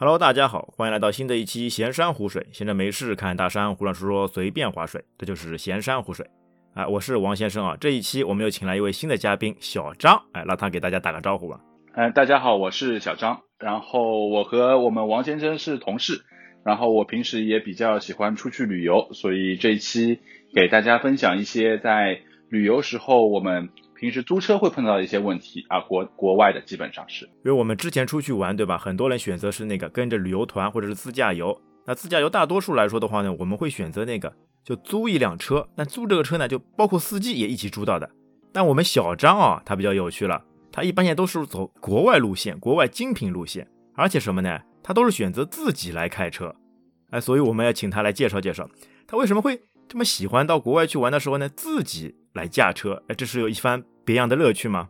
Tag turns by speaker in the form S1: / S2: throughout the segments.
S1: Hello，大家好，欢迎来到新的一期闲山湖水。闲着没事看大山，胡乱说说，随便划水，这就是闲山湖水。哎，我是王先生啊。这一期我们又请来一位新的嘉宾小张，哎，让他给大家打个招呼吧。
S2: 哎，大家好，我是小张。然后我和我们王先生是同事，然后我平时也比较喜欢出去旅游，所以这一期给大家分享一些在旅游时候我们。平时租车会碰到一些问题啊，国国外的基本上是，
S1: 因为我们之前出去玩，对吧？很多人选择是那个跟着旅游团或者是自驾游。那自驾游大多数来说的话呢，我们会选择那个就租一辆车。那租这个车呢，就包括司机也一起租到的。但我们小张啊，他比较有趣了，他一般也都是走国外路线，国外精品路线，而且什么呢？他都是选择自己来开车。哎，所以我们要请他来介绍介绍，他为什么会这么喜欢到国外去玩的时候呢，自己来驾车？哎，这是有一番。别样的乐趣吗？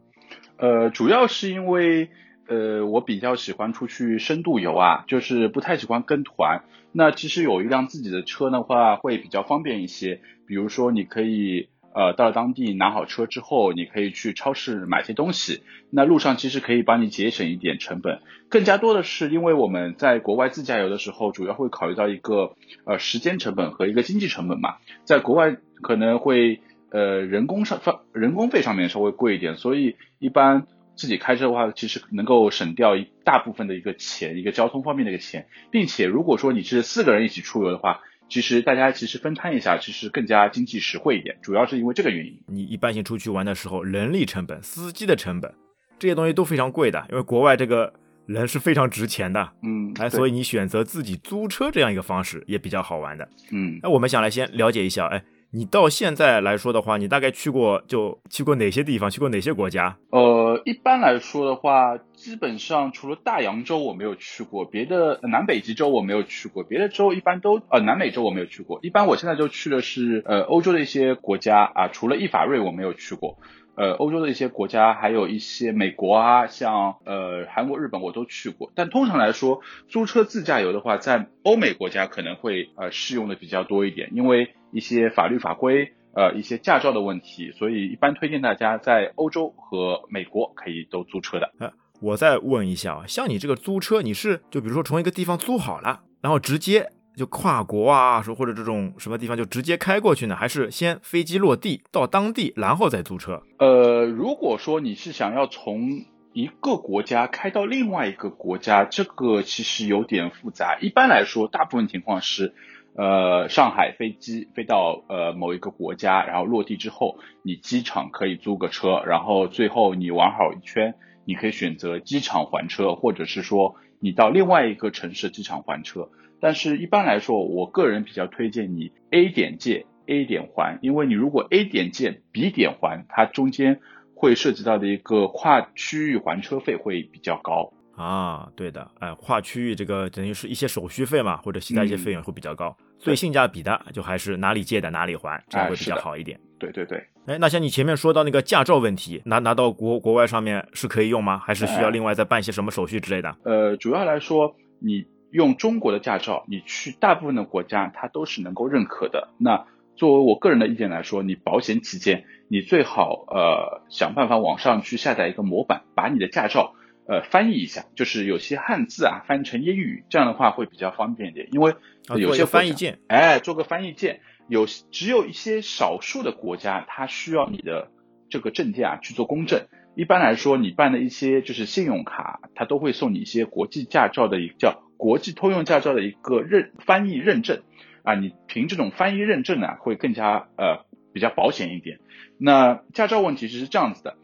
S2: 呃，主要是因为呃，我比较喜欢出去深度游啊，就是不太喜欢跟团。那其实有一辆自己的车的话，会比较方便一些。比如说，你可以呃到了当地拿好车之后，你可以去超市买些东西。那路上其实可以帮你节省一点成本。更加多的是，因为我们在国外自驾游的时候，主要会考虑到一个呃时间成本和一个经济成本嘛。在国外可能会。呃，人工上方人工费上面稍微贵一点，所以一般自己开车的话，其实能够省掉一大部分的一个钱，一个交通方面的一个钱，并且如果说你是四个人一起出游的话，其实大家其实分摊一下，其实更加经济实惠一点，主要是因为这个原因。
S1: 你一般性出去玩的时候，人力成本、司机的成本这些东西都非常贵的，因为国外这个人是非常值钱的，
S2: 嗯，
S1: 哎，所以你选择自己租车这样一个方式也比较好玩的，
S2: 嗯，
S1: 那我们想来先了解一下，哎。你到现在来说的话，你大概去过就去过哪些地方？去过哪些国家？
S2: 呃，一般来说的话，基本上除了大洋洲我没有去过，别的南北极洲我没有去过，别的洲一般都呃南美洲我没有去过。一般我现在就去的是呃欧洲的一些国家啊，除了意法瑞我没有去过。呃，欧洲的一些国家，还有一些美国啊，像呃韩国、日本，我都去过。但通常来说，租车自驾游的话，在欧美国家可能会呃适用的比较多一点，因为一些法律法规，呃一些驾照的问题，所以一般推荐大家在欧洲和美国可以都租车的。
S1: 呃，我再问一下啊，像你这个租车，你是就比如说从一个地方租好了，然后直接。就跨国啊，说或者这种什么地方就直接开过去呢？还是先飞机落地到当地，然后再租车？
S2: 呃，如果说你是想要从一个国家开到另外一个国家，这个其实有点复杂。一般来说，大部分情况是，呃，上海飞机飞到呃某一个国家，然后落地之后，你机场可以租个车，然后最后你玩好一圈，你可以选择机场还车，或者是说你到另外一个城市机场还车。但是，一般来说，我个人比较推荐你 A 点借 A 点还，因为你如果 A 点借 B 点还，它中间会涉及到的一个跨区域还车费会比较高
S1: 啊。对的，哎，跨区域这个等于是一些手续费嘛，或者其他一些费用会比较高，所以性价比的就还是哪里借的哪里还，这样会比较好一点。
S2: 对对对，
S1: 哎，那像你前面说到那个驾照问题，拿拿到国国外上面是可以用吗？还是需要另外再办些什么手续之类的？
S2: 呃，主要来说你。用中国的驾照，你去大部分的国家，它都是能够认可的。那作为我个人的意见来说，你保险起见，你最好呃想办法网上去下载一个模板，把你的驾照呃翻译一下，就是有些汉字啊翻译成英语，这样的话会比较方便一点。因为有些
S1: 翻译件，
S2: 哎，做个翻译件，有只有一些少数的国家，它需要你的这个证件啊去做公证。一般来说，你办的一些就是信用卡，它都会送你一些国际驾照的一个叫。国际通用驾照的一个认翻译认证啊，你凭这种翻译认证呢，会更加呃比较保险一点。那驾照问题是是这样子的，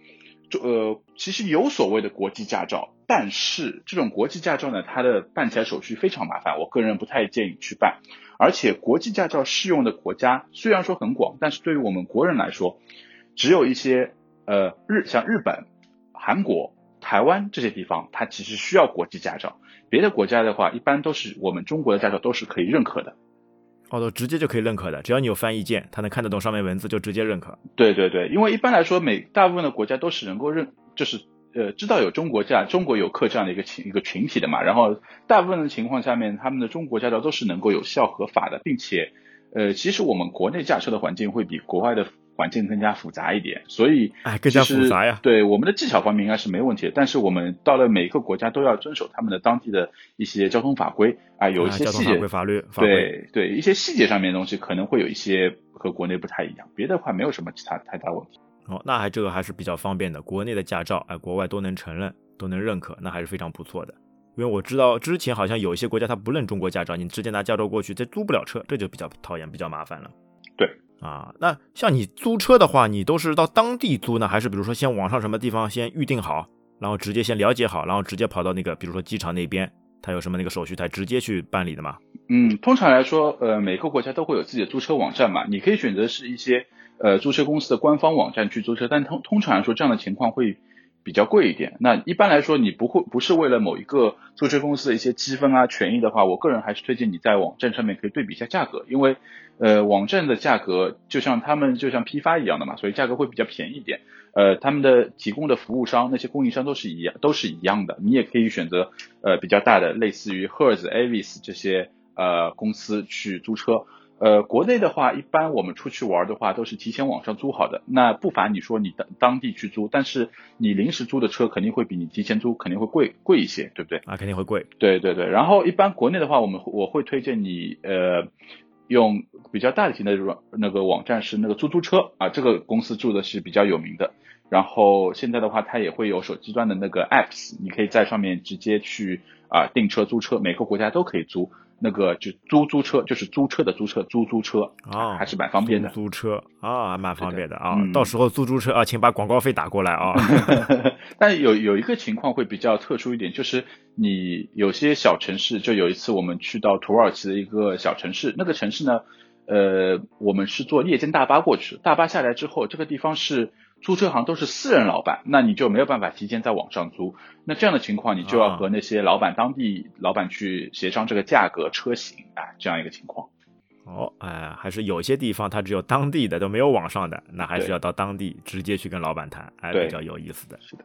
S2: 就呃其实有所谓的国际驾照，但是这种国际驾照呢，它的办起来手续非常麻烦，我个人不太建议去办。而且国际驾照适用的国家虽然说很广，但是对于我们国人来说，只有一些呃日像日本、韩国。台湾这些地方，它其实需要国际驾照。别的国家的话，一般都是我们中国的驾照都是可以认可的。
S1: 哦，都直接就可以认可的，只要你有翻译件，他能看得懂上面文字，就直接认可。
S2: 对对对，因为一般来说，每大部分的国家都是能够认，就是呃知道有中国驾，中国游客这样的一个群一个群体的嘛。然后大部分的情况下面，他们的中国驾照都是能够有效合法的，并且呃，其实我们国内驾车的环境会比国外的环境更加复杂一点，所以
S1: 哎，更加复杂呀。
S2: 对我们的技巧方面应该是没问题的，但是我们到了每一个国家都要遵守他们的当地的一些交通法规啊，有一些细节
S1: 法律，
S2: 对对，一些细节上面的东西可能会有一些和国内不太一样，别的话没有什么其他太大问题。
S1: 哦，那还这个还是比较方便的，国内的驾照哎，国外都能承认，都能认可，那还是非常不错的。因为我知道之前好像有一些国家他不认中国驾照，你直接拿驾照过去，这租不了车，这就比较讨厌，比较麻烦了。
S2: 对
S1: 啊，那像你租车的话，你都是到当地租呢，还是比如说先网上什么地方先预定好，然后直接先了解好，然后直接跑到那个比如说机场那边，他有什么那个手续，他直接去办理的吗？
S2: 嗯，通常来说，呃，每个国家都会有自己的租车网站嘛，你可以选择是一些呃租车公司的官方网站去租车，但通通常来说这样的情况会。比较贵一点，那一般来说你不会不是为了某一个租车公司的一些积分啊权益的话，我个人还是推荐你在网站上面可以对比一下价格，因为呃网站的价格就像他们就像批发一样的嘛，所以价格会比较便宜一点。呃，他们的提供的服务商那些供应商都是一样都是一样的，你也可以选择呃比较大的类似于 Hertz、Avis 这些呃公司去租车。呃，国内的话，一般我们出去玩的话，都是提前网上租好的。那不凡你说你当当地去租，但是你临时租的车肯定会比你提前租肯定会贵贵一些，对不对？
S1: 啊，肯定会贵。
S2: 对对对。然后一般国内的话，我们我会推荐你呃用比较大型的软那个网站是那个租租车啊，这个公司做的是比较有名的。然后现在的话，它也会有手机端的那个 apps，你可以在上面直接去啊订车租车，每个国家都可以租。那个就租租车，就是租车的租车，租租车啊，还是蛮方便的。
S1: 租车啊，还蛮方便的啊。到时候租租车啊，请把广告费打过来啊。
S2: 但有有一个情况会比较特殊一点，就是你有些小城市，就有一次我们去到土耳其的一个小城市，那个城市呢，呃，我们是坐夜间大巴过去，大巴下来之后，这个地方是。租车行都是私人老板，那你就没有办法提前在网上租。那这样的情况，你就要和那些老板、当地老板去协商这个价格、车型啊，这样一个情况。
S1: 哦，哎，还是有些地方它只有当地的，都没有网上的，那还是要到当地直接去跟老板谈，哎，比较有意思的。
S2: 是的。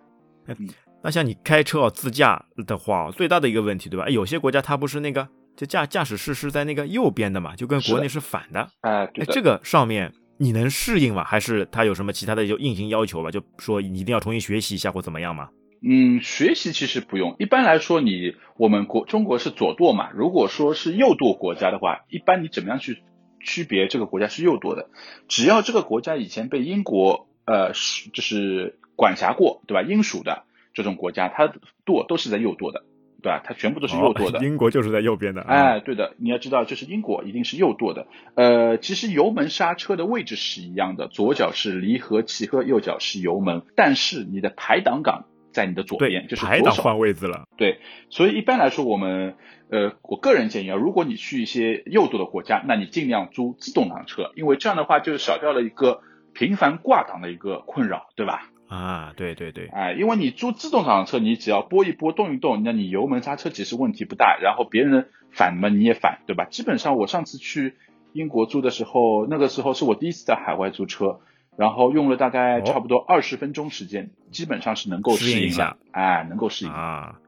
S1: 那像你开车自驾的话，最大的一个问题，对吧？有些国家它不是那个就驾驾驶室是在那个右边的嘛，就跟国内是反的。
S2: 哎，
S1: 这个上面。你能适应吗？还是他有什么其他的就硬性要求吧？就说你一定要重新学习一下或怎么样吗？
S2: 嗯，学习其实不用。一般来说，你我们国中国是左舵嘛。如果说是右舵国家的话，一般你怎么样去区别这个国家是右舵的？只要这个国家以前被英国呃是就是管辖过，对吧？英属的这种国家，它舵都是在右舵的。对吧？它全部都是右舵的。
S1: 英国就是在右边的。
S2: 哎，对的，你要知道，就是英国一定是右舵的。呃，其实油门刹车的位置是一样的，左脚是离合器和右脚是油门，但是你的排挡杆在你的左边，就是
S1: 排挡换位置了。
S2: 对，所以一般来说，我们呃，我个人建议啊，如果你去一些右舵的国家，那你尽量租自动挡车，因为这样的话就少掉了一个频繁挂档的一个困扰，对吧？
S1: 啊，对对对，
S2: 哎，因为你租自动挡车，你只要拨一拨、动一动，那你油门刹车其实问题不大，然后别人反嘛你也反，对吧？基本上我上次去英国租的时候，那个时候是我第一次在海外租车，然后用了大概差不多二十分钟时间，基本上是能够适
S1: 应一下，
S2: 哎，能够适应
S1: 啊。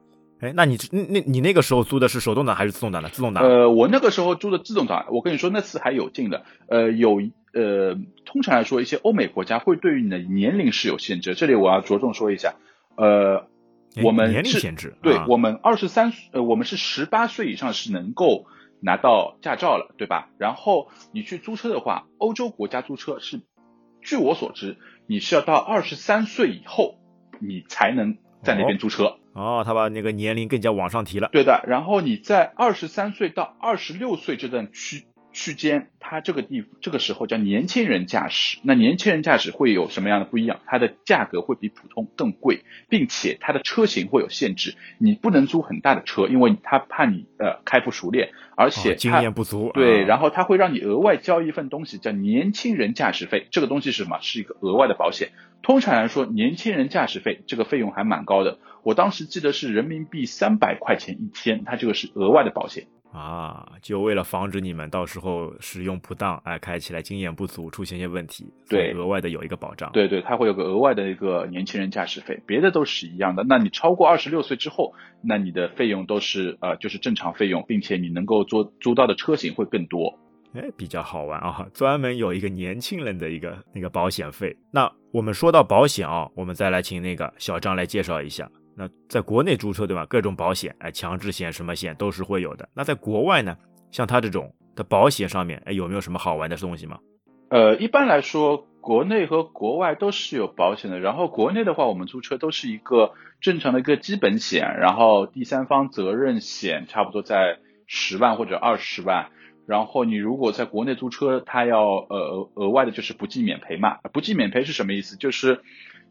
S1: 哎，那你那那你那个时候租的是手动挡还是自动挡的？自动挡。
S2: 呃，我那个时候租的自动挡，我跟你说那次还有劲的，呃，有。呃，通常来说，一些欧美国家会对于你的年龄是有限制。这里我要着重说一下，呃，我们
S1: 年龄限制，
S2: 对我们二十三，呃，我们是十八岁以上是能够拿到驾照了，对吧？然后你去租车的话，欧洲国家租车是，据我所知，你是要到二十三岁以后，你才能在那边租车。
S1: 哦，哦他把那个年龄更加往上提了。
S2: 对的，然后你在二十三岁到二十六岁这段区。区间，它这个地这个时候叫年轻人驾驶。那年轻人驾驶会有什么样的不一样？它的价格会比普通更贵，并且它的车型会有限制，你不能租很大的车，因为他怕你呃开不熟练，而且
S1: 经验不足。
S2: 对，然后他会让你额外交一份东西，叫年轻人驾驶费。这个东西是什么？是一个额外的保险。通常来说，年轻人驾驶费这个费用还蛮高的，我当时记得是人民币三百块钱一天，它这个是额外的保险。
S1: 啊，就为了防止你们到时候使用不当，哎，开起来经验不足，出现一些问题，
S2: 对，
S1: 额外的有一个保障。
S2: 对对，它会有个额外的一个年轻人驾驶费，别的都是一样的。那你超过二十六岁之后，那你的费用都是呃，就是正常费用，并且你能够租租到的车型会更多。
S1: 哎，比较好玩啊，专门有一个年轻人的一个那个保险费。那我们说到保险啊，我们再来请那个小张来介绍一下。那在国内租车对吧？各种保险，哎，强制险什么险都是会有的。那在国外呢，像他这种的保险上面，哎，有没有什么好玩的东西吗？
S2: 呃，一般来说，国内和国外都是有保险的。然后国内的话，我们租车都是一个正常的一个基本险，然后第三方责任险差不多在十万或者二十万。然后你如果在国内租车，它要呃额外的就是不计免赔嘛。不计免赔是什么意思？就是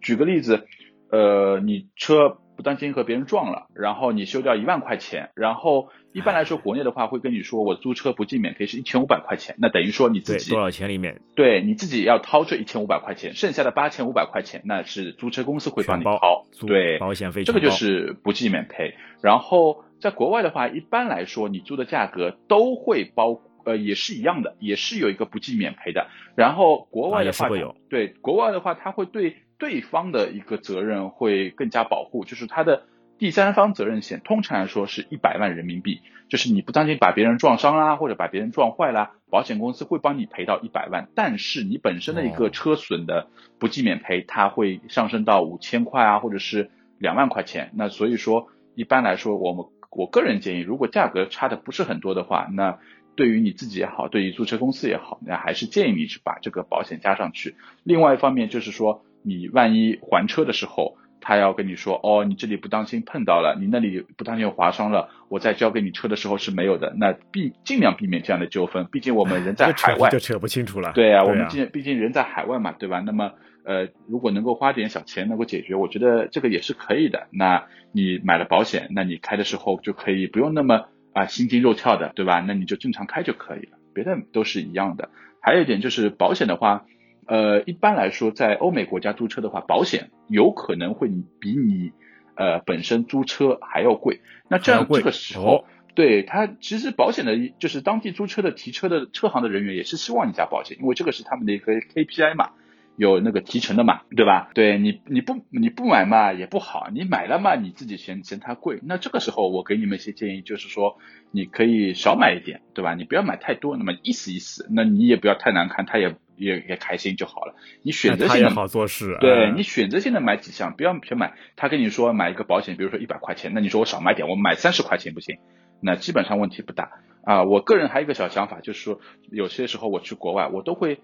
S2: 举个例子，呃，你车不当心和别人撞了，然后你修掉一万块钱，然后一般来说国内的话会跟你说，我租车不计免赔是一千五百块钱，那等于说你自己
S1: 多少钱里面，
S2: 对你自己要掏这一千五百块钱，剩下的八千五百块钱那是租车公司会帮你掏，对，
S1: 保险费
S2: 这个就是不计免赔，然后。在国外的话，一般来说，你租的价格都会包，呃，也是一样的，也是有一个不计免赔的。然后国外的话，对国外的话，它会对对方的一个责任会更加保护，就是他的第三方责任险，通常来说是一百万人民币，就是你不当心把别人撞伤啦，或者把别人撞坏啦，保险公司会帮你赔到一百万。但是你本身的一个车损的不计免赔，它会上升到五千块啊，或者是两万块钱。那所以说，一般来说，我们我个人建议，如果价格差的不是很多的话，那对于你自己也好，对于租车公司也好，那还是建议你去把这个保险加上去。另外一方面就是说，你万一还车的时候，他要跟你说，哦，你这里不当心碰到了，你那里不当心划伤了，我再交给你车的时候是没有的。那避尽量避免这样的纠纷，毕竟我们人在海外
S1: 就扯不清楚了。
S2: 对啊，我们毕毕竟人在海外嘛，对吧？那么。呃，如果能够花点小钱能够解决，我觉得这个也是可以的。那你买了保险，那你开的时候就可以不用那么啊心惊肉跳的，对吧？那你就正常开就可以了，别的都是一样的。还有一点就是保险的话，呃，一般来说在欧美国家租车的话，保险有可能会比你呃本身租车还要贵。那这样这个时候，对他其实保险的就是当地租车的提车的车行的人员也是希望你加保险，因为这个是他们的一个 KPI 嘛。有那个提成的嘛，对吧？对你你不你不买嘛也不好，你买了嘛你自己嫌嫌它贵，那这个时候我给你们一些建议，就是说你可以少买一点，对吧？你不要买太多，那么意思意思，那你也不要太难看，他也也也开心就好了。你选择性的
S1: 好做事，
S2: 对你选择性的买几项，不要全买。他跟你说买一个保险，比如说一百块钱，那你说我少买点，我买三十块钱不行？那基本上问题不大啊。我个人还有一个小想法，就是说有些时候我去国外，我都会。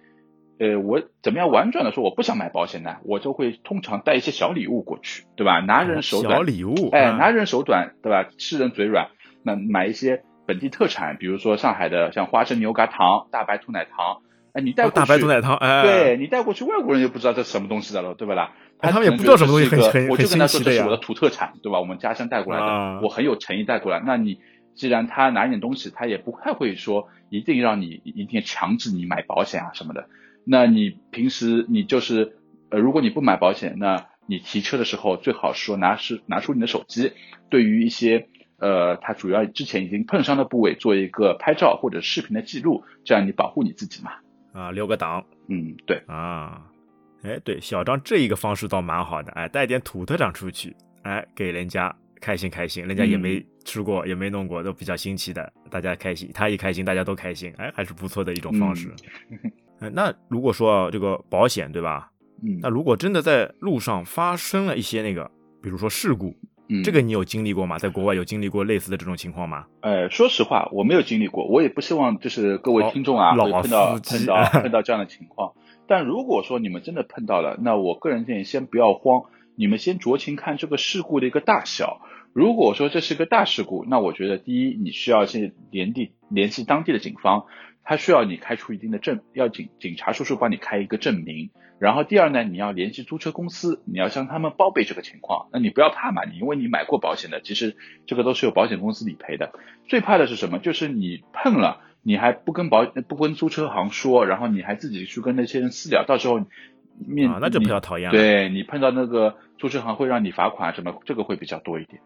S2: 呃，我怎么样婉转的说我不想买保险呢？我就会通常带一些小礼物过去，对吧？拿人手短，
S1: 小礼物，
S2: 哎，拿人手短，对吧？吃人嘴软，那买一些本地特产，比如说上海的像花生牛轧糖、大白兔奶糖，哎，你带过去，
S1: 大白兔奶糖，哎，
S2: 对你带过去，外国人就不知道这是什么东西的了，对不啦？
S1: 他们也不知道什么东西，很
S2: 很我就跟他说这是我的土特产，对吧？我们家乡带过来的，我很有诚意带过来。那你既然他拿一点东西，他也不太会说一定让你一定强制你买保险啊什么的。那你平时你就是呃，如果你不买保险，那你提车的时候最好说拿是拿出你的手机，对于一些呃，它主要之前已经碰伤的部位做一个拍照或者视频的记录，这样你保护你自己嘛。
S1: 啊，留个档。
S2: 嗯，对。
S1: 啊，哎，对，小张这一个方式倒蛮好的，哎，带点土特产出去，哎，给人家开心开心，人家也没吃过也没弄过，都比较新奇的，大家开心，他一开心大家都开心，哎，还是不错的一种方式。那如果说这个保险对吧？
S2: 嗯，
S1: 那如果真的在路上发生了一些那个，比如说事故，
S2: 嗯，
S1: 这个你有经历过吗？在国外有经历过类似的这种情况吗？
S2: 呃，说实话，我没有经历过，我也不希望就是各位听众啊会碰到碰 到碰到这样的情况。但如果说你们真的碰到了，那我个人建议先不要慌，你们先酌情看这个事故的一个大小。如果说这是个大事故，那我觉得第一，你需要先联地联系当地的警方。他需要你开出一定的证，要警警察叔叔帮你开一个证明。然后第二呢，你要联系租车公司，你要向他们报备这个情况。那你不要怕嘛，你因为你买过保险的，其实这个都是有保险公司理赔的。最怕的是什么？就是你碰了，你还不跟保不跟租车行说，然后你还自己去跟那些人私聊，到时候面
S1: 那就比较讨厌了。
S2: 对你碰到那个租车行会让你罚款什么，这个会比较多一点。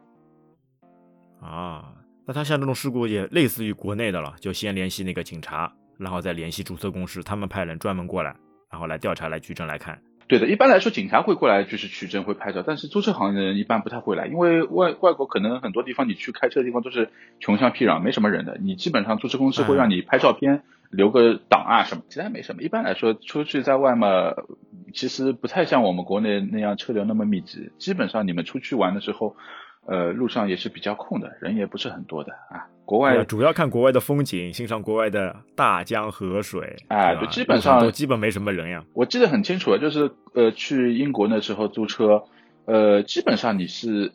S1: 啊。那他像这种事故也类似于国内的了，就先联系那个警察，然后再联系注册公司，他们派人专门过来，然后来调查、来取证、来看。
S2: 对的，一般来说警察会过来就是取证、会拍照，但是租车行业的人一般不太会来，因为外外国可能很多地方你去开车的地方都是穷乡僻壤，没什么人的，你基本上租车公司会让你拍照片，留个档啊什么，其他没什么。一般来说，出去在外嘛，其实不太像我们国内那样车流那么密集。基本上你们出去玩的时候，呃，路上也是比较空的，人也不是很多的啊。国外
S1: 主要看国外的风景，欣赏国外的大江河水。
S2: 哎，
S1: 就，
S2: 基本上
S1: 都基本没什么人呀。
S2: 我记得很清楚，就是呃，去英国那时候租车，呃，基本上你是。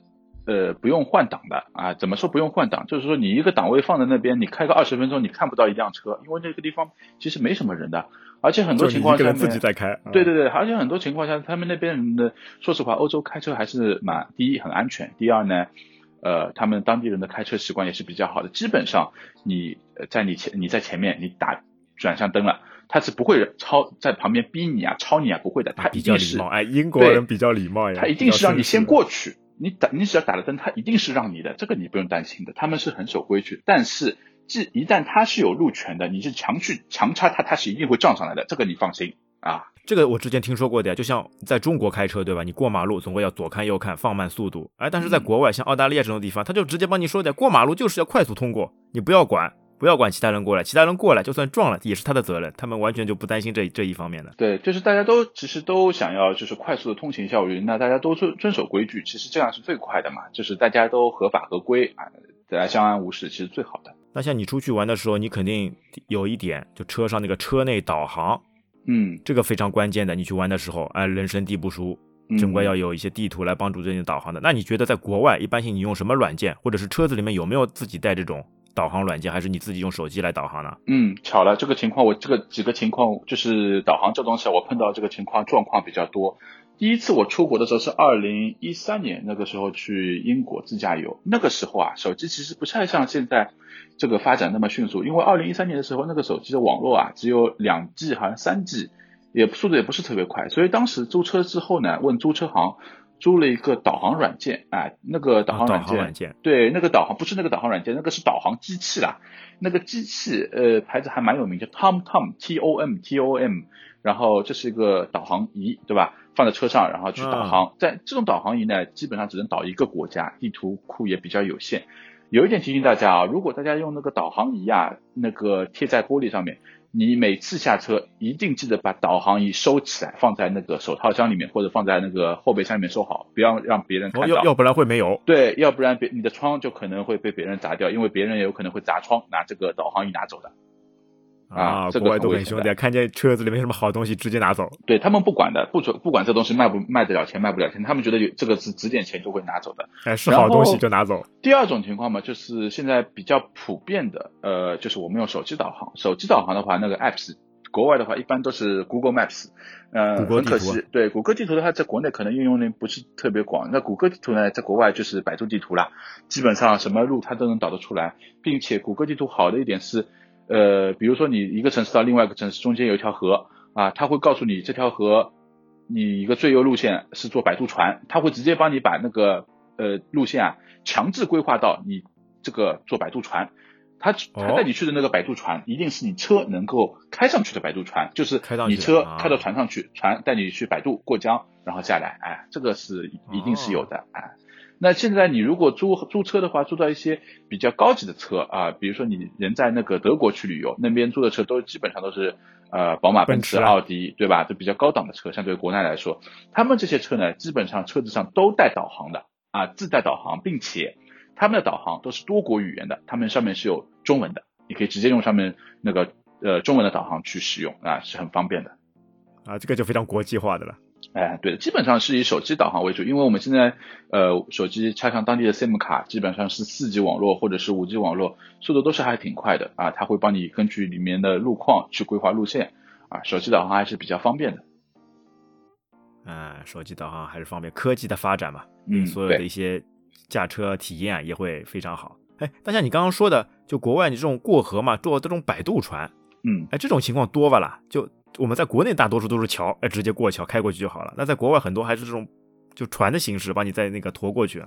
S2: 呃，不用换挡的啊？怎么说不用换挡？就是说你一个档位放在那边，你开个二十分钟，你看不到一辆车，因为那个地方其实没什么人的，而且很多情况下
S1: 自己在开。
S2: 对对对，而且很多情况下，他们那边人的，说实话，欧洲开车还是蛮第一很安全，第二呢，呃，他们当地人的开车习惯也是比较好的。基本上你在你前你在前面，你打转向灯了，他是不会超在旁边逼你啊，超你啊，不会的，他
S1: 比较礼貌。哎，英国人比较礼貌呀，
S2: 他一定是让你先过去。你打你只要打了灯，他一定是让你的，这个你不用担心的，他们是很守规矩。但是，即一旦他是有路权的，你是强去强插他，他是一定会撞上来的，这个你放心啊。
S1: 这个我之前听说过的呀，就像在中国开车对吧？你过马路总归要左看右看，放慢速度。哎，但是在国外，像澳大利亚这种地方，他就直接帮你说的，过马路就是要快速通过，你不要管。不要管其他人过来，其他人过来就算撞了也是他的责任，他们完全就不担心这这一方面的。
S2: 对，就是大家都其实都想要就是快速的通行效率，那大家都遵遵守规矩，其实这样是最快的嘛，就是大家都合法合规啊，大家相安无事，其实最好的。
S1: 那像你出去玩的时候，你肯定有一点，就车上那个车内导航，
S2: 嗯，
S1: 这个非常关键的。你去玩的时候，哎，人生地不熟，总归要有一些地图来帮助这些导航的。那你觉得在国外，一般性你用什么软件，或者是车子里面有没有自己带这种？导航软件还是你自己用手机来导航呢？
S2: 嗯，巧了，这个情况我这个几个情况就是导航这东西，我碰到这个情况状况比较多。第一次我出国的时候是二零一三年，那个时候去英国自驾游，那个时候啊，手机其实不太像现在这个发展那么迅速，因为二零一三年的时候那个手机的网络啊只有两 G 好像三 G，也速度也不是特别快，所以当时租车之后呢，问租车行。租了一个导航软件，哎，那个导航
S1: 软件，
S2: 对，那个导航不是那个导航软件，那个是导航机器啦。那个机器，呃，牌子还蛮有名，叫 Tom Tom T O M T O M。然后这是一个导航仪，对吧？放在车上，然后去导航。在这种导航仪呢，基本上只能导一个国家，地图库也比较有限。有一点提醒大家啊，如果大家用那个导航仪啊，那个贴在玻璃上面。你每次下车一定记得把导航仪收起来，放在那个手套箱里面，或者放在那个后备箱里面收好，不要让别人看到。
S1: 要要不然会没有。
S2: 对，要不然别你的窗就可能会被别人砸掉，因为别人也有可能会砸窗，拿这个导航仪拿走的。
S1: 啊，
S2: 国
S1: 外都很凶的，看见车子里面什么好东西直接拿走。
S2: 对他们不管的，不准不管这东西卖不卖得了钱，卖不了钱，他们觉得有这个是值点钱就会拿走的。
S1: 哎，是好东西就拿走。
S2: 第二种情况嘛，就是现在比较普遍的，呃，就是我们用手机导航。手机导航的话，那个 apps，国外的话一般都是 Google Maps，呃，很可惜，对，谷歌地图的话，在国内可能应用呢不是特别广。那谷歌地图呢，在国外就是百度地图啦，基本上什么路它都能导得出来，并且谷歌地图好的一点是。呃，比如说你一个城市到另外一个城市中间有一条河啊，他会告诉你这条河，你一个最优路线是坐摆渡船，他会直接帮你把那个呃路线啊强制规划到你这个坐摆渡船，他他带你去的那个摆渡船一定是你车能够开上去的摆渡船，就是你车开到船上去，船带你去摆渡过江，然后下来，哎，这个是一定是有的，哎。那现在你如果租租车的话，租到一些比较高级的车啊，比如说你人在那个德国去旅游，那边租的车都基本上都是呃宝马、奔驰、奥迪，对吧？都比较高档的车，相对于国内来说，他们这些车呢，基本上车子上都带导航的啊，自带导航，并且他们的导航都是多国语言的，他们上面是有中文的，你可以直接用上面那个呃中文的导航去使用啊，是很方便的
S1: 啊，这个就非常国际化的了。
S2: 哎，对的，基本上是以手机导航为主，因为我们现在呃手机插上当地的 SIM 卡，基本上是四 G 网络或者是五 G 网络，速度都是还挺快的啊。它会帮你根据里面的路况去规划路线啊，手机导航还是比较方便的。
S1: 嗯，手机导航还是方便，科技的发展嘛，
S2: 嗯，
S1: 所有的一些驾车体验也会非常好。哎，大像你刚刚说的，就国外你这种过河嘛，坐这种摆渡船，
S2: 嗯，
S1: 哎，这种情况多吧啦？就。我们在国内大多数都是桥，哎，直接过桥开过去就好了。那在国外很多还是这种就船的形式，把你在那个驮过去。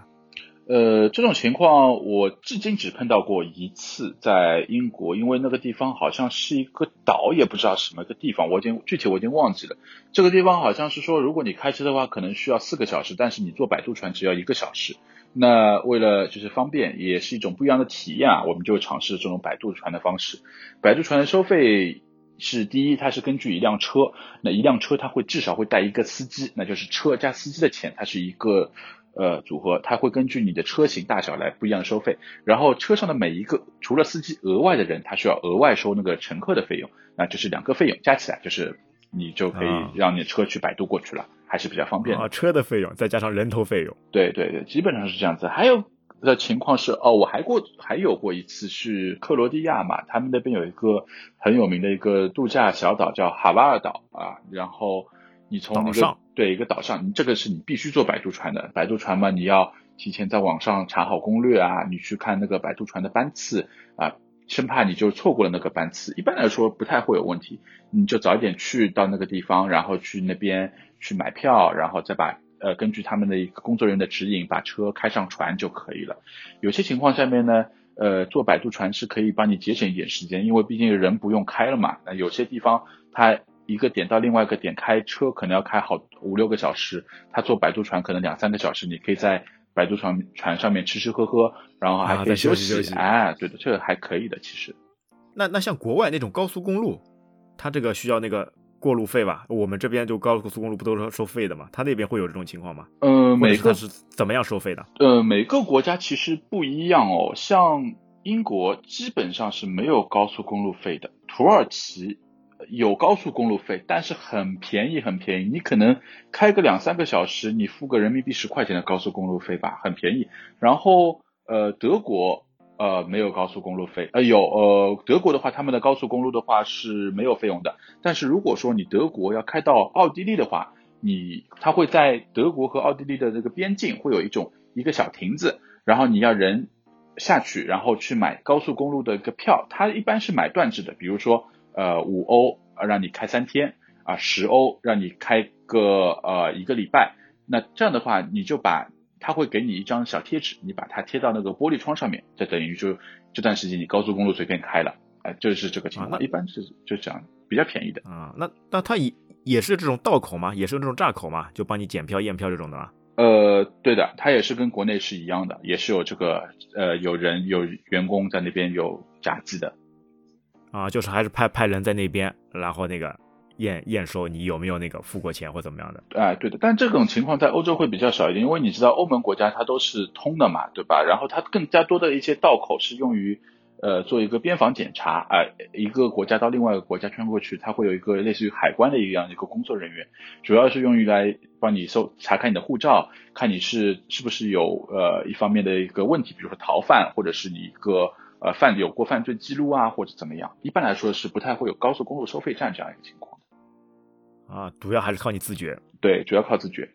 S2: 呃，这种情况我至今只碰到过一次，在英国，因为那个地方好像是一个岛，也不知道什么个地方，我已经具体我已经忘记了。这个地方好像是说，如果你开车的话，可能需要四个小时，但是你坐摆渡船只要一个小时。那为了就是方便，也是一种不一样的体验啊，我们就尝试这种摆渡船的方式。摆渡船的收费。是第一，它是根据一辆车，那一辆车它会至少会带一个司机，那就是车加司机的钱，它是一个呃组合，它会根据你的车型大小来不一样的收费。然后车上的每一个除了司机额外的人，他需要额外收那个乘客的费用，那就是两个费用加起来就是你就可以让你的车去百度过去了，还是比较方便的。
S1: 啊，车的费用再加上人头费用，
S2: 对对对，基本上是这样子。还有。的情况是哦，我还过还有过一次是克罗地亚嘛，他们那边有一个很有名的一个度假小岛叫哈瓦尔岛啊，然后你从那个对一个岛上，你这个是你必须坐摆渡船的，摆渡船嘛，你要提前在网上查好攻略啊，你去看那个摆渡船的班次啊，生怕你就错过了那个班次，一般来说不太会有问题，你就早一点去到那个地方，然后去那边去买票，然后再把。呃，根据他们的一个工作人员的指引，把车开上船就可以了。有些情况下面呢，呃，坐摆渡船是可以帮你节省一点时间，因为毕竟人不用开了嘛。那有些地方，它一个点到另外一个点开车可能要开好五六个小时，他坐摆渡船可能两三个小时，你可以在摆渡船船上面吃吃喝喝，然后还可以
S1: 休
S2: 息
S1: 休息。
S2: 哎，对的，这个还可以的，其实。
S1: 那那像国外那种高速公路，它这个需要那个。过路费吧，我们这边就高速公路不都是收费的吗？他那边会有这种情况吗？
S2: 呃，每个
S1: 是怎么样收费的？
S2: 呃，每个国家其实不一样哦。像英国基本上是没有高速公路费的，土耳其有高速公路费，但是很便宜，很便宜。你可能开个两三个小时，你付个人民币十块钱的高速公路费吧，很便宜。然后呃，德国。呃，没有高速公路费，呃，有，呃，德国的话，他们的高速公路的话是没有费用的。但是如果说你德国要开到奥地利的话，你他会在德国和奥地利的这个边境会有一种一个小亭子，然后你要人下去，然后去买高速公路的一个票。他一般是买段制的，比如说，呃，五欧让你开三天，啊，十欧让你开个呃一个礼拜。那这样的话，你就把。他会给你一张小贴纸，你把它贴到那个玻璃窗上面，就等于就这段时间你高速公路随便开了，哎，就是这个情况。一般是就这样，比较便宜的
S1: 啊。那那他也也是这种道口吗？也是这种闸口吗？就帮你检票验票这种的吗？
S2: 呃，对的，他也是跟国内是一样的，也是有这个呃有人有员工在那边有闸机的
S1: 啊，就是还是派派人在那边，然后那个。验验收你有没有那个付过钱或怎么样的？
S2: 哎，对的，但这种情况在欧洲会比较少一点，因为你知道欧盟国家它都是通的嘛，对吧？然后它更加多的一些道口是用于呃做一个边防检查啊，一个国家到另外一个国家穿过去，它会有一个类似于海关的一样一个工作人员，主要是用于来帮你搜查看你的护照，看你是是不是有呃一方面的一个问题，比如说逃犯或者是你一个呃犯有过犯罪记录啊或者怎么样。一般来说是不太会有高速公路收费站这样一个情况。
S1: 啊，主要还是靠你自觉。
S2: 对，主要靠自觉。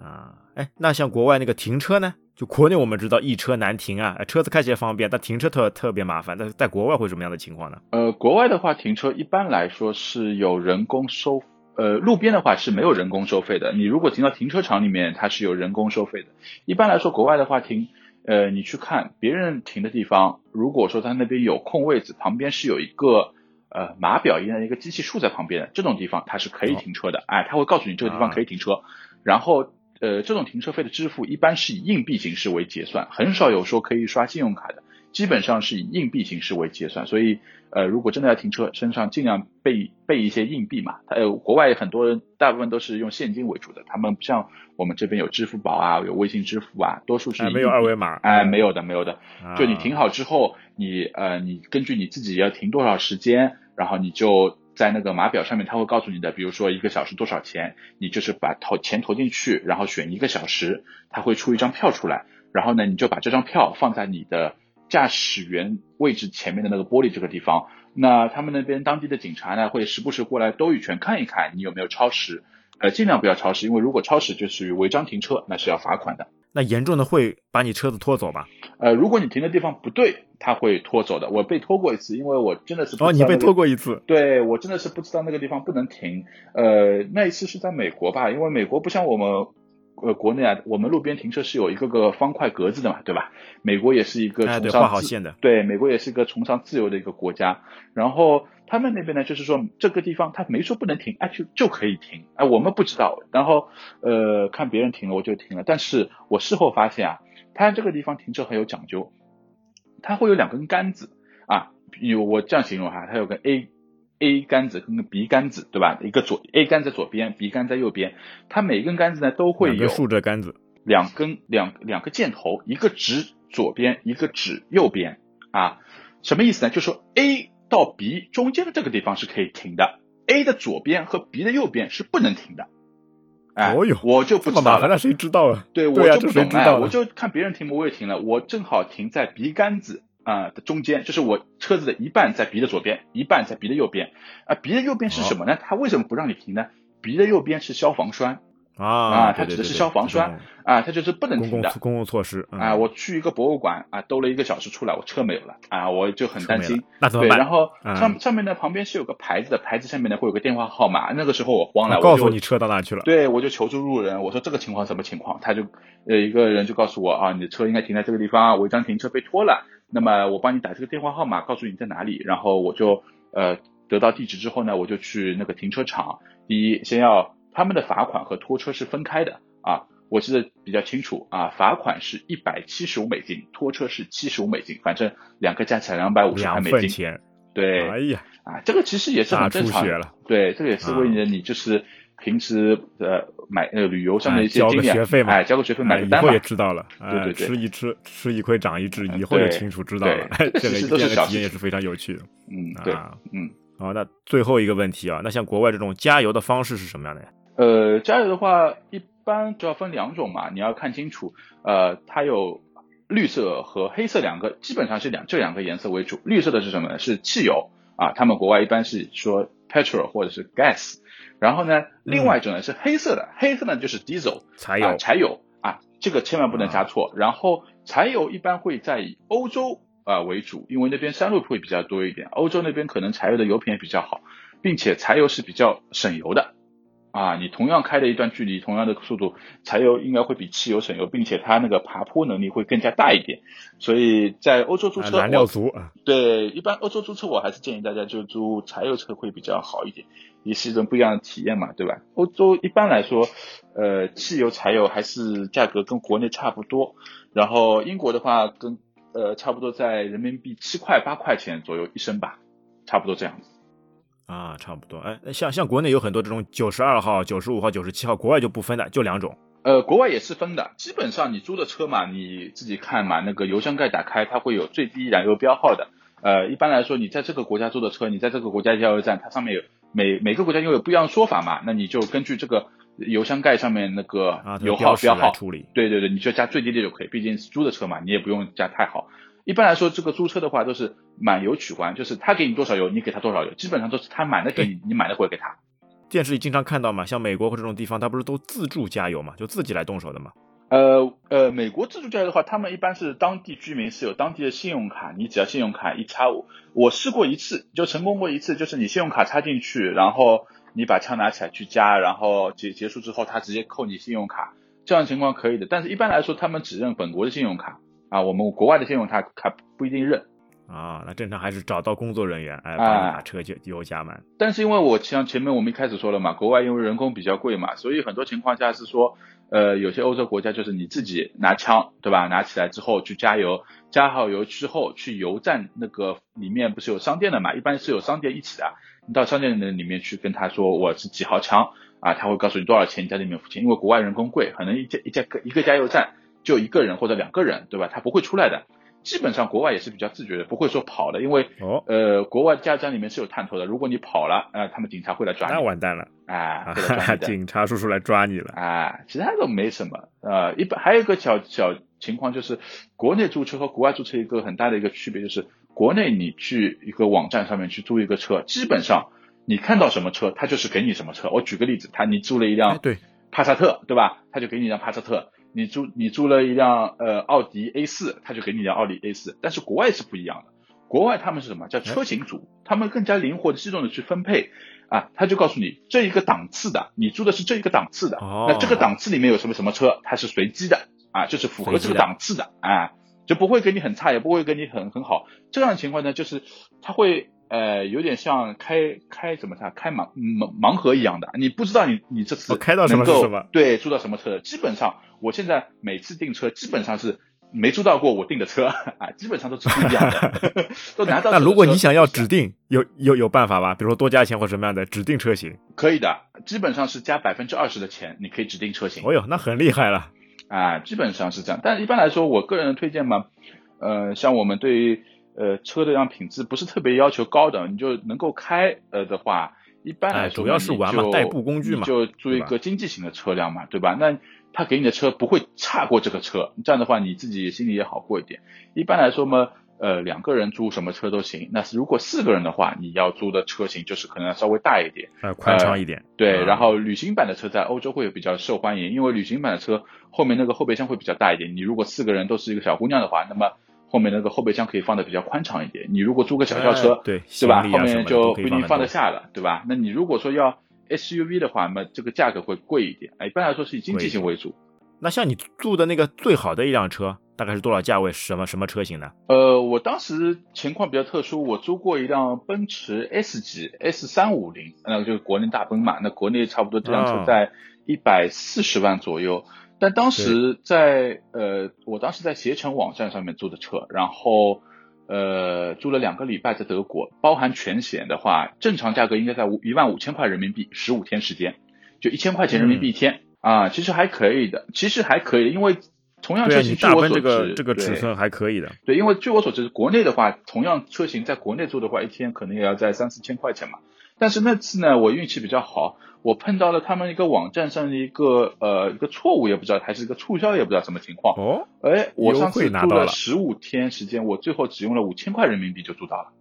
S1: 啊，哎，那像国外那个停车呢？就国内我们知道一车难停啊，车子开起来方便，但停车特特别麻烦。但在国外会什么样的情况呢？
S2: 呃，国外的话，停车一般来说是有人工收，呃，路边的话是没有人工收费的。你如果停到停车场里面，它是有人工收费的。一般来说，国外的话停，呃，你去看别人停的地方，如果说他那边有空位子，旁边是有一个。呃，码表一样的一个机器竖在旁边的这种地方，它是可以停车的。哎，它会告诉你这个地方可以停车。然后，呃，这种停车费的支付一般是以硬币形式为结算，很少有说可以刷信用卡的，基本上是以硬币形式为结算。所以，呃，如果真的要停车，身上尽量备备一些硬币嘛。它有国外很多人大部分都是用现金为主的，他们不像我们这边有支付宝啊，有微信支付啊，多数是
S1: 没有二维码。
S2: 哎，没有的，没有的。就你停好之后。你呃，你根据你自己要停多少时间，然后你就在那个码表上面，他会告诉你的，比如说一个小时多少钱，你就是把投钱投进去，然后选一个小时，他会出一张票出来，然后呢，你就把这张票放在你的驾驶员位置前面的那个玻璃这个地方，那他们那边当地的警察呢，会时不时过来兜一圈看一看你有没有超时，呃，尽量不要超时，因为如果超时就属于违章停车，那是要罚款的。
S1: 那严重的会把你车子拖走吗？
S2: 呃，如果你停的地方不对，他会拖走的。我被拖过一次，因为我真的是
S1: 哦，你被拖过一次？
S2: 对，我真的是不知道那个地方不能停。呃，那一次是在美国吧？因为美国不像我们呃国内啊，我们路边停车是有一个个方块格子的嘛，对吧？美国也是一个崇尚
S1: 画好线的，
S2: 对，美国也是一个崇尚自由的一个国家。然后他们那边呢，就是说这个地方他没说不能停，哎，就就可以停，哎，我们不知道。然后呃，看别人停了我就停了，但是我事后发现啊，他这个地方停车很有讲究。它会有两根杆子啊，比如我这样形容哈，它有个 A A 杆子跟 B 杆子，对吧？一个左 A 杆在左边，B 杆在右边，它每根杆子呢都会有
S1: 竖着杆子，
S2: 两根两两个箭头，一个指左边，一个指右边啊。什么意思呢？就说 A 到 B 中间的这个地方是可以停的，A 的左边和 B 的右边是不能停的。哎，我就不知道
S1: 了，那谁知道啊？
S2: 对，我就不懂哎，我就看别人停我也停了，我正好停在 B 杆子。啊的中间就是我车子的一半在鼻的左边，一半在鼻的右边。啊，鼻的右边是什么呢？它为什么不让你停呢？鼻的右边是消防栓
S1: 啊
S2: 啊，它指的是消防栓啊，它就是不能停的
S1: 公共措施
S2: 啊。我去一个博物馆啊，兜了一个小时出来，我车没有了啊，我就很担心。
S1: 那怎么办？
S2: 然后上上面呢，旁边是有个牌子的，牌子上面呢会有个电话号码。那个时候我慌了，我
S1: 告诉你车到哪去了？
S2: 对，我就求助路人，我说这个情况什么情况？他就呃一个人就告诉我啊，你的车应该停在这个地方，违章停车被拖了。那么我帮你打这个电话号码，告诉你在哪里，然后我就呃得到地址之后呢，我就去那个停车场。第一，先要他们的罚款和拖车是分开的啊，我记得比较清楚啊，罚款是一百七十五美金，拖车是七十五美金，反正两个加起来两百五十块美金。
S1: 钱。
S2: 对。
S1: 哎呀，
S2: 啊，这个其实也是很正常。
S1: 了。
S2: 对，这个也是为了你就是。平时呃买呃旅游上的一些经验，哎，交个学费买个单
S1: 嘛，以后也知道了。
S2: 对对对，
S1: 吃一吃，吃一亏长一智，以后就清楚知道了。这个这个体验也是非常有趣的。
S2: 嗯，对，嗯，
S1: 好，那最后一个问题啊，那像国外这种加油的方式是什么样的呀？
S2: 呃，加油的话，一般主要分两种嘛，你要看清楚。呃，它有绿色和黑色两个，基本上是两这两个颜色为主。绿色的是什么呢？是汽油啊，他们国外一般是说 petrol 或者是 gas。然后呢，另外一种呢是黑色的，黑色呢就是 diesel
S1: 柴油，
S2: 柴油啊，这个千万不能加错。然后柴油一般会在以欧洲啊为主，因为那边山路会比较多一点，欧洲那边可能柴油的油品也比较好，并且柴油是比较省油的。啊，你同样开的一段距离，同样的速度，柴油应该会比汽油省油，并且它那个爬坡能力会更加大一点。所以在欧洲租车，
S1: 燃料足啊。
S2: 对，一般欧洲租车我还是建议大家就租柴油车会比较好一点，也是一种不一样的体验嘛，对吧？欧洲一般来说，呃，汽油、柴油还是价格跟国内差不多。然后英国的话，跟呃差不多在人民币七块八块钱左右一升吧，差不多这样子。
S1: 啊，差不多。哎，像像国内有很多这种九十二号、九十五号、九十七号，国外就不分的，就两种。
S2: 呃，国外也是分的。基本上你租的车嘛，你自己看嘛，那个油箱盖打开，它会有最低燃油标号的。呃，一般来说，你在这个国家租的车，你在这个国家加油站，它上面有每每个国家又有不一样的说法嘛，那你就根据这个油箱盖上面那个油耗标号
S1: 处理。
S2: 对对对，你就加最低的就可以，毕竟是租的车嘛，你也不用加太好。一般来说，这个租车的话都是满油取还，就是他给你多少油，你给他多少油，基本上都是他满的给你，你满的回给他。
S1: 电视里经常看到嘛，像美国或这种地方，他不是都自助加油嘛，就自己来动手的嘛。
S2: 呃呃，美国自助加油的话，他们一般是当地居民是有当地的信用卡，你只要信用卡一插，我我试过一次就成功过一次，就是你信用卡插进去，然后你把枪拿起来去加，然后结结束之后，他直接扣你信用卡，这样情况可以的。但是一般来说，他们只认本国的信用卡。啊，我们国外的信用卡卡不一定认
S1: 啊，那正常还是找到工作人员，哎，帮你把车就油加满。
S2: 但是因为我像前面我们一开始说了嘛，国外因为人工比较贵嘛，所以很多情况下是说，呃，有些欧洲国家就是你自己拿枪，对吧？拿起来之后去加油，加好油之后去油站那个里面不是有商店的嘛？一般是有商店一起的，你到商店的里面去跟他说我是几号枪啊，他会告诉你多少钱，你在里面付钱。因为国外人工贵，可能一家一家一个加油站。就一个人或者两个人，对吧？他不会出来的。基本上国外也是比较自觉的，不会说跑的，因为
S1: 哦，
S2: 呃，国外加油站里面是有探头的。如果你跑了，呃，他们警察会来抓你。
S1: 那完蛋了，
S2: 啊，
S1: 警察叔叔来抓你了。
S2: 啊，其他都没什么。呃，一般还有一个小小情况就是，国内租车和国外租车一个很大的一个区别就是，国内你去一个网站上面去租一个车，基本上你看到什么车，他就是给你什么车。我举个例子，他你租了一辆
S1: 对
S2: 帕萨特，对吧？他就给你一辆帕萨特。你租你租了一辆呃奥迪 A 四，他就给你辆奥迪 A 四。但是国外是不一样的，国外他们是什么叫车型组，他们更加灵活的、机动的去分配啊。他就告诉你这一个档次的，你租的是这一个档次的，那这个档次里面有什么什么车，它是随机的啊，就是符合这个档次的啊，就不会给你很差，也不会给你很很好。这样的情况呢，就是他会。呃，有点像开开怎么讲，开盲盲盲盒一样的，你不知道你你这次
S1: 开到什么什么，
S2: 对，租到什么车。基本上，我现在每次订车，基本上是没租到过我订的车啊，基本上都是不一样的，都拿到。
S1: 那如果你想要指定，有有有办法吧？比如说多加钱或什么样的指定车型？
S2: 可以的，基本上是加百分之二十的钱，你可以指定车型。
S1: 哦哟，那很厉害了
S2: 啊！基本上是这样，但一般来说，我个人推荐嘛，呃，像我们对于呃车的样品质不是特别要求高的，你就能够开呃的话，一般来说
S1: 主要是玩嘛，代步工具嘛，
S2: 就租一个经济型的车辆嘛，对吧？那他给你的车不会差过这个车，这样的话你自己心里也好过一点。一般来说嘛，呃，两个人租什么车都行。那是如果四个人的话，你要租的车型就是可能稍微大一点，
S1: 呃，宽敞一点。
S2: 对，然后旅行版的车在欧洲会比较受欢迎，因为旅行版的车后面那个后备箱会比较大一点。你如果四个人都是一个小姑娘的话，那么后面那个后备箱可以放的比较宽敞一点。你如果租个小轿车，
S1: 对，
S2: 对吧？后面就不一定放得下了，对吧？那你如果说要 SUV 的话，那么这个价格会贵一点。一般来说是以经济型为主。
S1: 那像你住的那个最好的一辆车，大概是多少价位？什么什么车型呢？
S2: 呃，我当时情况比较特殊，我租过一辆奔驰 S 级 S 三五零，那个就是国内大奔嘛。那国内差不多这辆车在一百四十万左右。但当时在呃，我当时在携程网站上面租的车，然后呃，租了两个礼拜在德国，包含全险的话，正常价格应该在五一万五千块人民币，十五天时间，就一千块钱人民币一天。啊，其实还可以的，其实还可以，因为同样车型，据我所知，
S1: 这个这个尺寸还可以的。
S2: 对，因为据我所知，国内的话，同样车型在国内做的话，一天可能也要在三四千块钱嘛。但是那次呢，我运气比较好，我碰到了他们一个网站上的一个呃一个错误，也不知道还是一个促销，也不知道什么情况。
S1: 哦，
S2: 哎，我上次租了十五天时间，我最后只用了五千块人民币就租到了。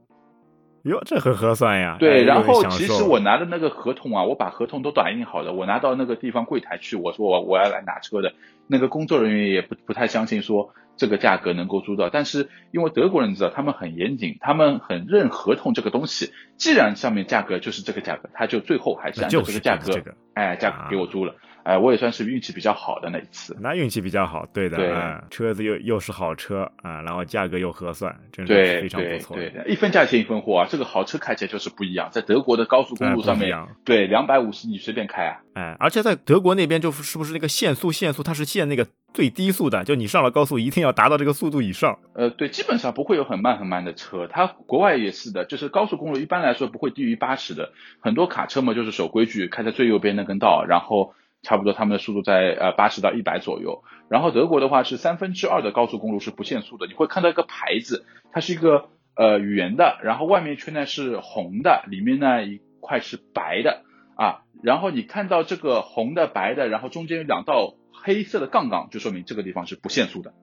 S1: 哟，这很合算呀！
S2: 对，然后其实我拿的那个合同啊，我把合同都打印好了，我拿到那个地方柜台去，我说我我要来拿车的，那个工作人员也不不太相信说这个价格能够租到，但是因为德国人知道他们很严谨，他们很认合同这个东西，既然上面价格就是这个价格，他就最后还是按照这个价格，哎，价格给我租了。哎，我也算是运气比较好的那一次。
S1: 那运气比较好，对的。对，车子又又是好车啊，然后价格又合算，真
S2: 是
S1: 非常不错。
S2: 对，一分价钱一分货啊，这个好车开起来就是不一样。在德国的高速公路上面，对，两百五十你随便开啊。
S1: 哎，而且在德国那边就是不是那个限速限速，它是限那个最低速的，就你上了高速一定要达到这个速度以上。
S2: 呃，对，基本上不会有很慢很慢的车。它国外也是的，就是高速公路一般来说不会低于八十的。很多卡车嘛，就是守规矩，开在最右边那根道，然后。差不多他们的速度在呃八十到一百左右，然后德国的话是三分之二的高速公路是不限速的，你会看到一个牌子，它是一个呃圆的，然后外面圈呢是红的，里面呢一块是白的。啊，然后你看到这个红的白的，然后中间有两道黑色的杠杠，就说明这个地方是不限速的。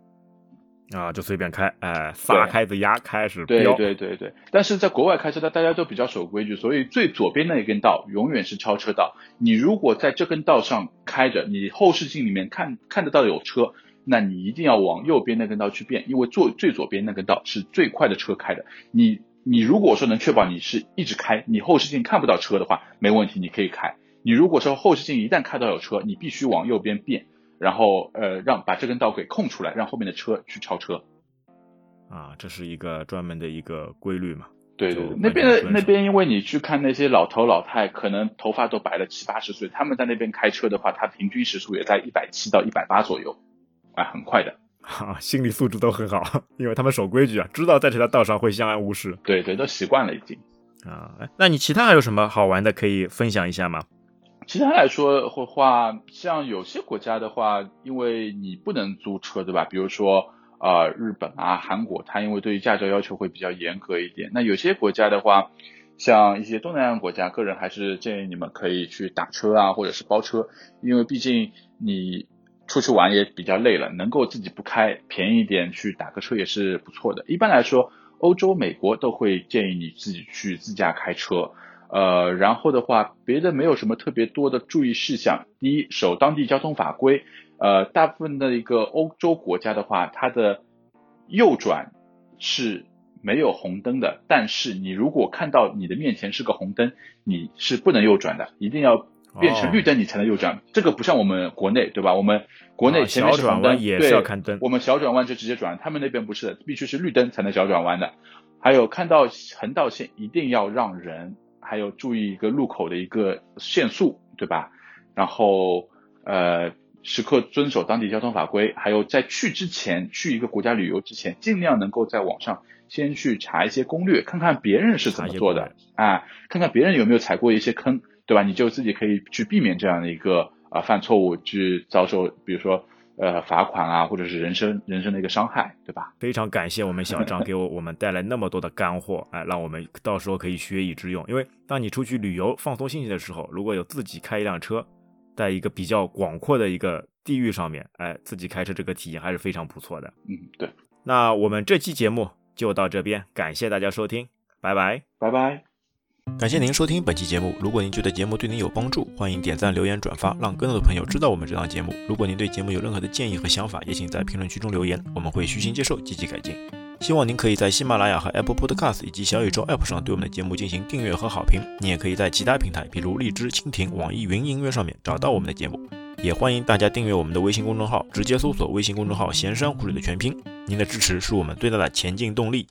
S1: 啊，就随便开，哎，撒开子牙开始
S2: 飙。对对对对，但是在国外开车，大大家都比较守规矩，所以最左边那一根道永远是超车道。你如果在这根道上开着，你后视镜里面看看得到有车，那你一定要往右边那根道去变，因为坐最左边那根道是最快的车开的。你你如果说能确保你是一直开，你后视镜看不到车的话，没问题，你可以开。你如果说后视镜一旦看到有车，你必须往右边变。然后呃，让把这根道给空出来，让后面的车去超车。
S1: 啊，这是一个专门的一个规律嘛？
S2: 对对，那边的那边，因为你去看那些老头老太，可能头发都白了七八十岁，他们在那边开车的话，他平均时速也在一百七到一百八左右，啊，很快的。
S1: 哈，心理素质都很好，因为他们守规矩啊，知道在这条道上会相安无事。
S2: 对对，都习惯了已经。
S1: 啊，那你其他还有什么好玩的可以分享一下吗？
S2: 其他来说的话，像有些国家的话，因为你不能租车，对吧？比如说啊，日本啊、韩国，它因为对于驾照要求会比较严格一点。那有些国家的话，像一些东南亚国家，个人还是建议你们可以去打车啊，或者是包车，因为毕竟你出去玩也比较累了，能够自己不开，便宜一点去打个车也是不错的。一般来说，欧洲、美国都会建议你自己去自驾开车。呃，然后的话，别的没有什么特别多的注意事项。第一，守当地交通法规。呃，大部分的一个欧洲国家的话，它的右转是没有红灯的。但是你如果看到你的面前是个红灯，你是不能右转的，一定要变成绿灯你才能右转。这个不像我们国内，对吧？我们国内前面是红灯，
S1: 也是要看灯。
S2: 我们小转弯就直接转，他们那边不是的，必须是绿灯才能小转弯的。还有看到横道线一定要让人。还有注意一个路口的一个限速，对吧？然后呃，时刻遵守当地交通法规，还有在去之前，去一个国家旅游之前，尽量能够在网上先去查一些攻略，看看别人是怎么做的啊，看看别人有没有踩过一些坑，对吧？你就自己可以去避免这样的一个啊犯错误，去遭受比如说呃罚款啊，或者是人身人身的一个伤害，对吧？
S1: 非常感谢我们小张给我我们带来那么多的干货，哎，让我们到时候可以学以致用。因为当你出去旅游放松心情的时候，如果有自己开一辆车。在一个比较广阔的一个地域上面，哎，自己开车这个体验还是非常不错的。
S2: 嗯，对。
S1: 那我们这期节目就到这边，感谢大家收听，拜拜，
S2: 拜拜。
S1: 感谢您收听本期节目。如果您觉得节目对您有帮助，欢迎点赞、留言、转发，让更多的朋友知道我们这档节目。如果您对节目有任何的建议和想法，也请在评论区中留言，我们会虚心接受，积极改进。希望您可以在喜马拉雅和 Apple Podcast 以及小宇宙 App 上对我们的节目进行订阅和好评。你也可以在其他平台，比如荔枝、蜻蜓、网易云音乐上面找到我们的节目。也欢迎大家订阅我们的微信公众号，直接搜索微信公众号“闲山湖水”的全拼。您的支持是我们最大的前进动力。